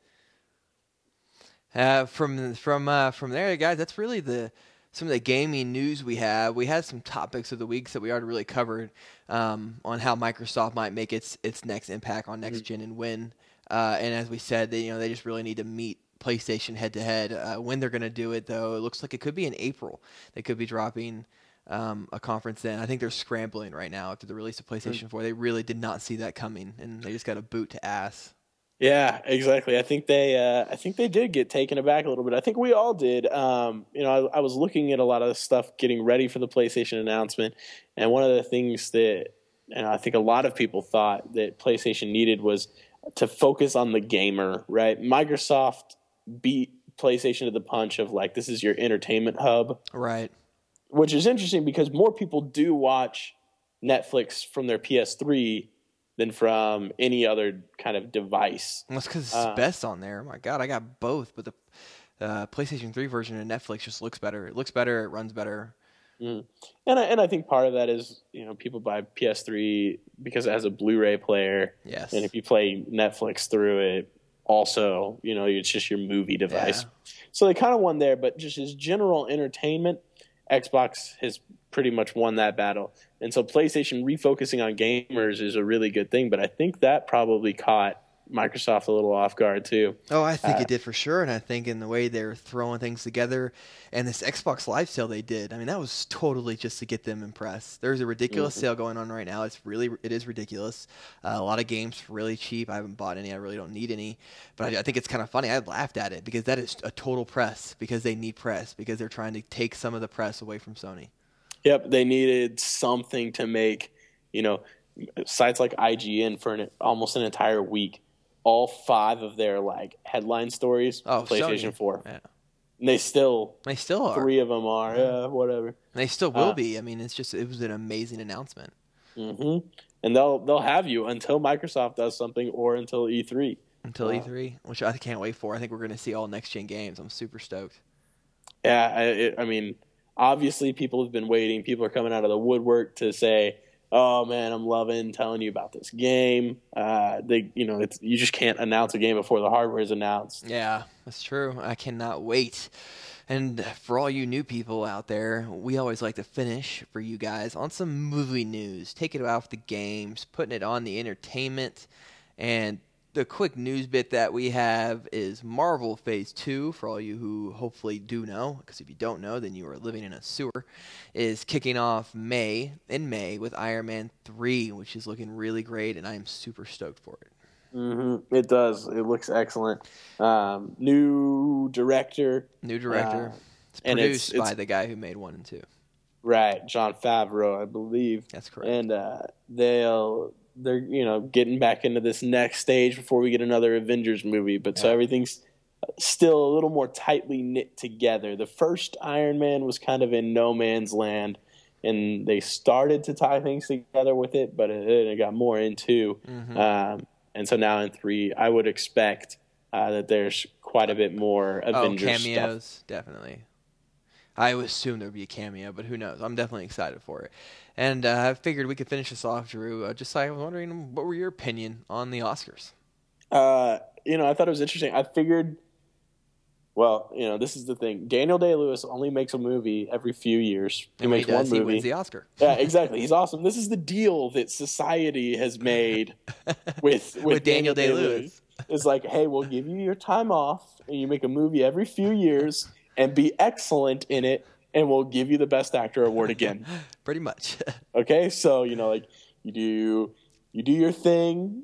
Uh, from from uh, from there, guys, that's really the some of the gaming news we have. We had some topics of the weeks that we already really covered um, on how Microsoft might make its its next impact on next gen and when. Uh, and as we said, they you know they just really need to meet PlayStation head to head. Uh, When they're going to do it, though, it looks like it could be in April. They could be dropping um, a conference then. I think they're scrambling right now after the release of PlayStation 4. They really did not see that coming, and they just got a boot to ass. Yeah, exactly. I think they, uh, I think they did get taken aback a little bit. I think we all did. Um, you know, I, I was looking at a lot of stuff getting ready for the PlayStation announcement, and one of the things that, and I think a lot of people thought that PlayStation needed was to focus on the gamer. Right? Microsoft beat PlayStation to the punch of like, this is your entertainment hub, Right. which is interesting because more people do watch Netflix from their PS3 than from any other kind of device. Well, it's because it's Uh, best on there. My God, I got both, but the uh, PlayStation 3 version of Netflix just looks better. It looks better. It runs better. And I, and I think part of that is you know people buy PS3 because it has a Blu-ray player, Yes. and if you play Netflix through it, also you know it's just your movie device. Yeah. So they kind of won there, but just as general entertainment, Xbox has pretty much won that battle. And so PlayStation refocusing on gamers is a really good thing, but I think that probably caught Microsoft a little off guard too. Oh, I think Uh, it did for sure, and I think in the way they're throwing things together, and this Xbox Live sale they did. I mean, that was totally just to get them impressed. There's a ridiculous Mm-hmm. sale going on right now. It's really, it is ridiculous. Uh, a lot of games really cheap. I haven't bought any. I really don't need any, but I, I think it's kind of funny. I laughed at it because that is a total press because they need press because they're trying to take some of the press away from Sony. Yep, they needed something to make, you know, sites like IGN for an, almost an entire week. All five of their like headline stories, Oh, PlayStation Sony. Four, Yeah. and they still They still are. three of them are, yeah, whatever. And they still will Uh, be. I mean, it's just it was an amazing announcement. Mm-hmm. And they'll they'll have you until Microsoft does something or until E E3. Until Uh, E3, which I can't wait for. I think we're going to see all next gen games. I'm super stoked. Yeah, I, it, I mean, obviously people have been waiting. People are coming out of the woodwork to say, "Oh man, I'm loving telling you about this game." Uh, they, you know, it's you just can't announce a game before the hardware is announced. Yeah, that's true. I cannot wait. And for all you new people out there, we always like to finish for you guys on some movie news. Take it off the games, putting it on the entertainment. And the quick news bit that we have is Marvel Phase 2, for all you who hopefully do know, because if you don't know, then you are living in a sewer, is kicking off May, in May, with Iron Man 3, which is looking really great, and I am super stoked for it. Mm-hmm. It does. It looks excellent. Um, new director, New director. Uh, it's and it's- produced by the guy who made one and two. right? Jon Favreau, I believe. That's correct. and uh, they'll they're you know getting back into this next stage before we get another Avengers movie. But so everything's still a little more tightly knit together. The first Iron Man was kind of in no man's land, and they started to tie things together with it, but it, it got more into. Mhm. Um, and so now in three, I would expect uh, that there's quite a bit more oh, Avengers stuff. definitely. I assume there would be a cameo, but who knows? I'm definitely excited for it. And uh, I figured we could finish this off, Drew. Uh, just like I was wondering, what were your opinion on the Oscars? Uh, you know, I thought it was interesting. I figured, well, you know, this is the thing. Daniel Day Lewis only makes a movie every few years. He And when he makes one does, he movie. wins the Oscar. yeah, exactly. He's awesome. This is the deal that society has made with with, With Daniel Day-Lewis. It's like, hey, we'll give you your time off, and you make a movie every few years, and be excellent in it, and we'll give you the Best Actor award again. Pretty much. Okay, so you know, like you do you do your thing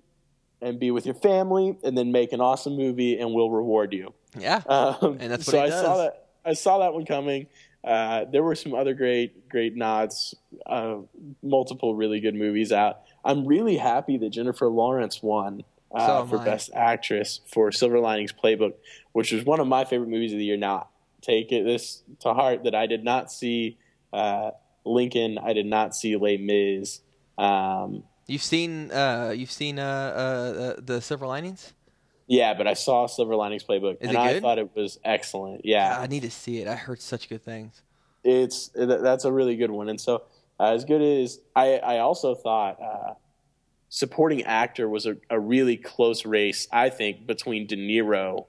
and be with your family, and then make an awesome movie, and we'll reward you. yeah. Um, And that's what so I saw that. I saw that one coming. Uh, there were some other great, great nods. Uh, multiple really good movies out. I'm really happy that Jennifer Lawrence won uh, am for I. Best Actress for Silver Linings Playbook, which was one of my favorite movies of the year. Now, take it this to heart that I did not see uh, Lincoln. I did not see Les Mis. Um, You've seen uh, you've seen uh, uh, uh, the Silver Linings. yeah, but I saw Silver Linings Playbook, Is and I thought it was excellent. Yeah, I need to see it. I heard such good things. it's that's a really good one. And so, uh, as good as I, I also thought uh, supporting actor was a, a really close race. I think between De Niro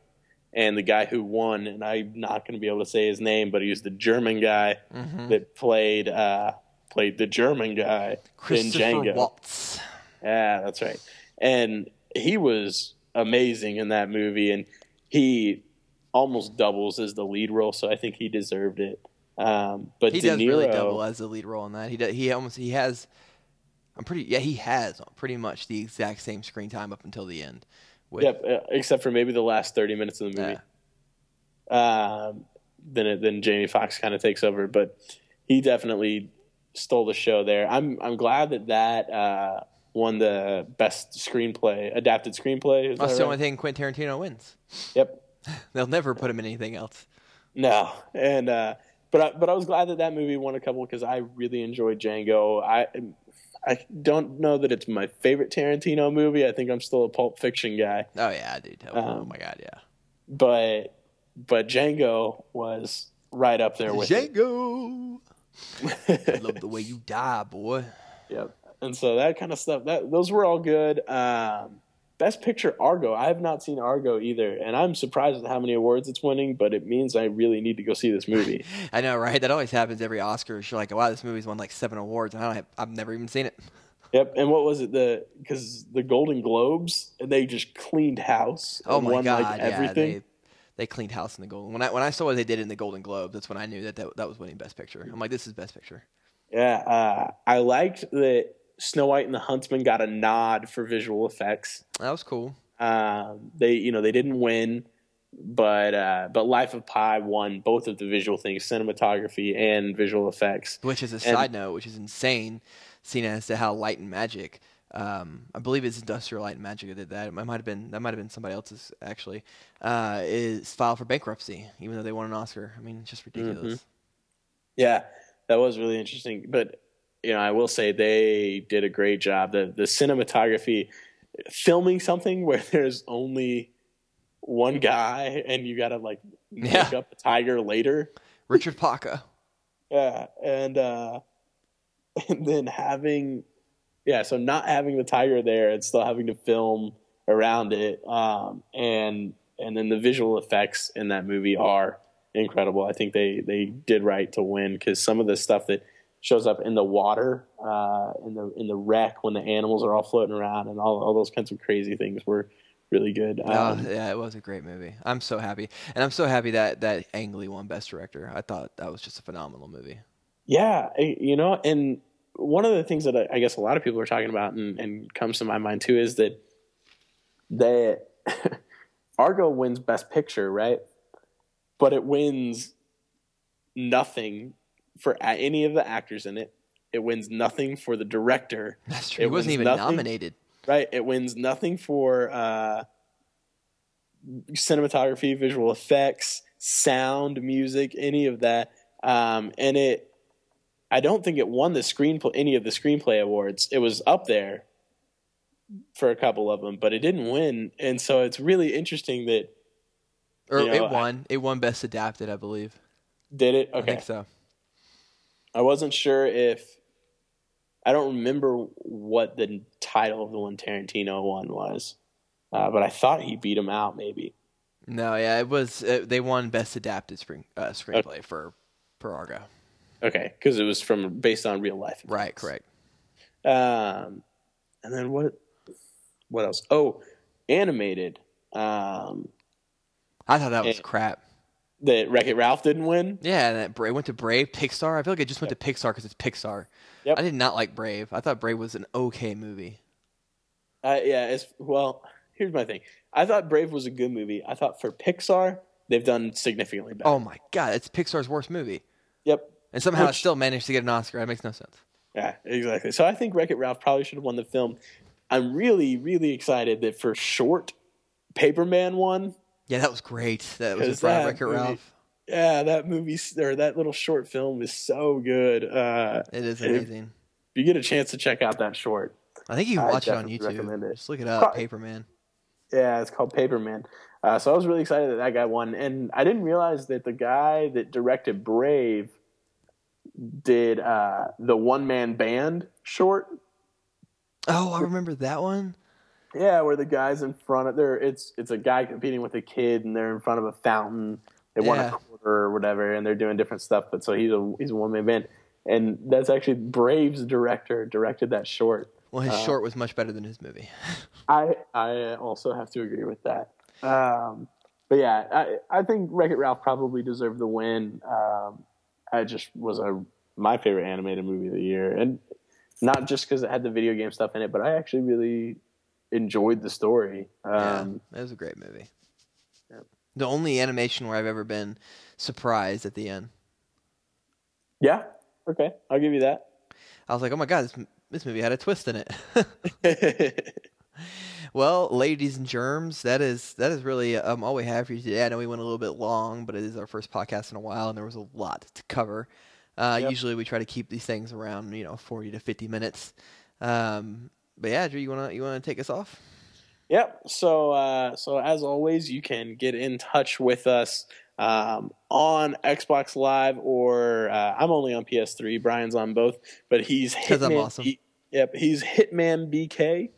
and the guy who won, and I'm not going to be able to say his name, but he was the German guy hmm that played uh, played the German guy in Django. Waltz. Yeah, that's right. And he was amazing in that movie, and he almost doubles as the lead role, so I think he deserved it. Um, but He De does Niro, really double as the lead role in that. He does, he almost he has. I'm pretty yeah he has pretty much the exact same screen time up until the end. With, yep, uh, except for maybe the last thirty minutes of the movie. Um, then it, then Jamie Foxx kind of takes over, but he definitely stole the show there. I'm I'm glad that that uh, won the best screenplay, adapted screenplay. Is That's that the right? only thing Quentin Tarantino wins. Yep. They'll never put him in anything else. No, and uh, but I, but I was glad that that movie won a couple because I really enjoyed Django. I I don't know that it's my favorite Tarantino movie. I think I'm still a Pulp Fiction guy, Oh yeah, dude. Oh, oh Um, my god, yeah. but but Django was right up there with it. Django. I love the way you die, boy. Yep. And so that kind of stuff that those were all good. Um, Best Picture Argo. I have not seen Argo either, and I'm surprised at how many awards it's winning. But it means I really need to go see this movie. I know, right? That always happens every Oscars. You're like, wow, this movie's won like seven awards, and I don't have, I've never even seen it. Yep. And what was it? The because the Golden Globes they just cleaned house. Oh my won, god, like, yeah, they they cleaned house in the Golden. When I when I saw what they did in the Golden Globe, that's when I knew that that, that was winning Best Picture. I'm like, this is Best Picture. Yeah. Uh, I liked that Snow White and the Huntsman got a nod for visual effects. That was cool. Um, they you know they didn't win, but uh, but Life of Pi won both of the visual things, cinematography and visual effects. Which is a And- side note, which is insane, seeing as to how Light and Magic. Um, I believe it's Industrial Light and Magic that did that. It might have been that might have been somebody else's actually. Uh, is filed for bankruptcy, even though they won an Oscar. I mean, it's just ridiculous. Yeah, that was really interesting. But you know, I will say they did a great job. The the cinematography, filming something where there's only one guy and you got to like make Yeah. up a tiger later. Richard Parker. Yeah, and uh, and then having yeah, so not having the tiger there and still having to film around it, um, and and then the visual effects in that movie are incredible. I think they they did right to win because some of the stuff that shows up in the water, uh, in the in the wreck when the animals are all floating around and all all those kinds of crazy things were really good. Oh, Um, yeah, it was a great movie. I'm so happy, and I'm so happy that that Ang Lee won Best Director. I thought that was just a phenomenal movie. Yeah, you know, and one of the things that I, I guess a lot of people are talking about and, and comes to my mind too is that that Argo wins Best Picture, right? But it wins nothing for any of the actors in it. It wins nothing for the director. That's true. It He wasn't even nothing- nominated. Right? It wins nothing for uh, cinematography, visual effects, sound, music, any of that. Um, and it, I don't think it won the screenplay, any of the screenplay awards. It was up there for a couple of them, but it didn't win. And so it's really interesting that Or know, it I- won. it won Best Adapted, I believe. did it. Okay. I think so. I wasn't sure if I don't remember what the title of the one Tarantino one was, uh, but I thought he beat him out. Maybe. No, yeah, it was. Uh, they won Best Adapted spring, uh, screenplay for for Argo. Okay, because it was from based on real life. Right, correct. Um, and then what? What else? Oh, animated. Um, I thought that was Eh. crap. That Wreck It Ralph didn't win. Yeah, and that Brave went to Brave Pixar. I feel like it just went to Pixar because it's Pixar. Yep. I did not like Brave. I thought Brave was an okay movie. Uh, yeah, it's well. Here's my thing. I thought Brave was a good movie. I thought for Pixar they've done significantly better. Oh my god, it's Pixar's worst movie, Yep. and somehow it still managed to get an Oscar. That makes no sense. Yeah, exactly. So I think Wreck It Ralph probably should have won the film. I'm really, really excited that for short, Paperman won. Yeah, that was great. That was Brian that Wreck-It Ralph. Yeah, that movie or that little short film is so good. Uh, It is amazing. if you get a chance to check out that short, I think you can watch it on YouTube. recommend it. Just look it up, Pro- Paperman. Yeah, it's called Paperman. Uh, so I was really excited that that guy won, and I didn't realize that the guy that directed Brave did uh, the one man band short. Oh, I remember that one. Yeah, where the guy's in front of there. It's it's a guy competing with a kid, and they're in front of a fountain. They won Yeah. a quarter or whatever, and they're doing different stuff. But so he's a he's a one man band, and that's actually Brave's director directed that short. Well, his Uh, short was much better than his movie. I I also have to agree with that. Um, but yeah, I I think Wreck It Ralph probably deserved the win. Um, I just was a my favorite animated movie of the year, and not just because it had the video game stuff in it, but I actually really enjoyed the story. Um, yeah, it was a great movie. Yep. The only animation where I've ever been surprised at the end. yeah. Okay, I'll give you that. I was like, oh my god, this, this movie had a twist in it. well, ladies and germs, that is that is really um, all we have for you today. I know we went a little bit long, but it is our first podcast in a while, and there was a lot to cover. Uh, Yep. Usually, we try to keep these things around you know forty to fifty minutes. Um, but yeah, Drew, you wanna you wanna take us off? Yep. So, uh, so as always, you can get in touch with us um, on Xbox Live, or uh, I'm only on PS3. Brian's on both, but he's 'Cause I'm awesome. B- yep, he's Hitman BK.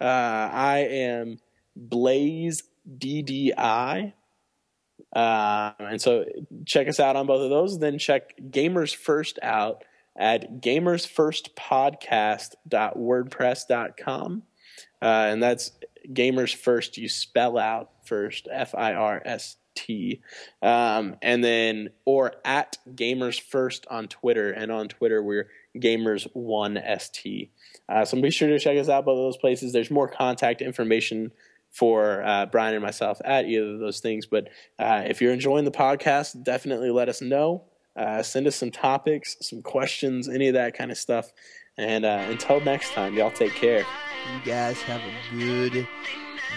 Uh, I am Blaze DDI. Uh, and so check us out on both of those. Then check Gamers First out at gamersfirstpodcast.wordpress.com. Uh, and that's gamers first. You spell out first, F I R S T, um, and then or at gamers first on Twitter. And on Twitter, we're gamers one st. Uh, so be sure to check us out both those places. There's more contact information for uh, Brian and myself at either of those things. But uh, if you're enjoying the podcast, definitely let us know. Uh, send us some topics, some questions, any of that kind of stuff. And uh, until next time, y'all take care. You guys have a good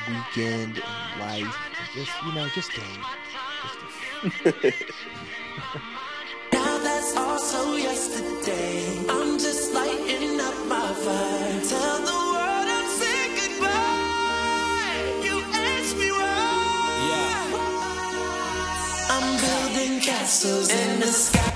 weekend in life. Just you know, just game. Just Now that's also yesterday. Castles in the sky.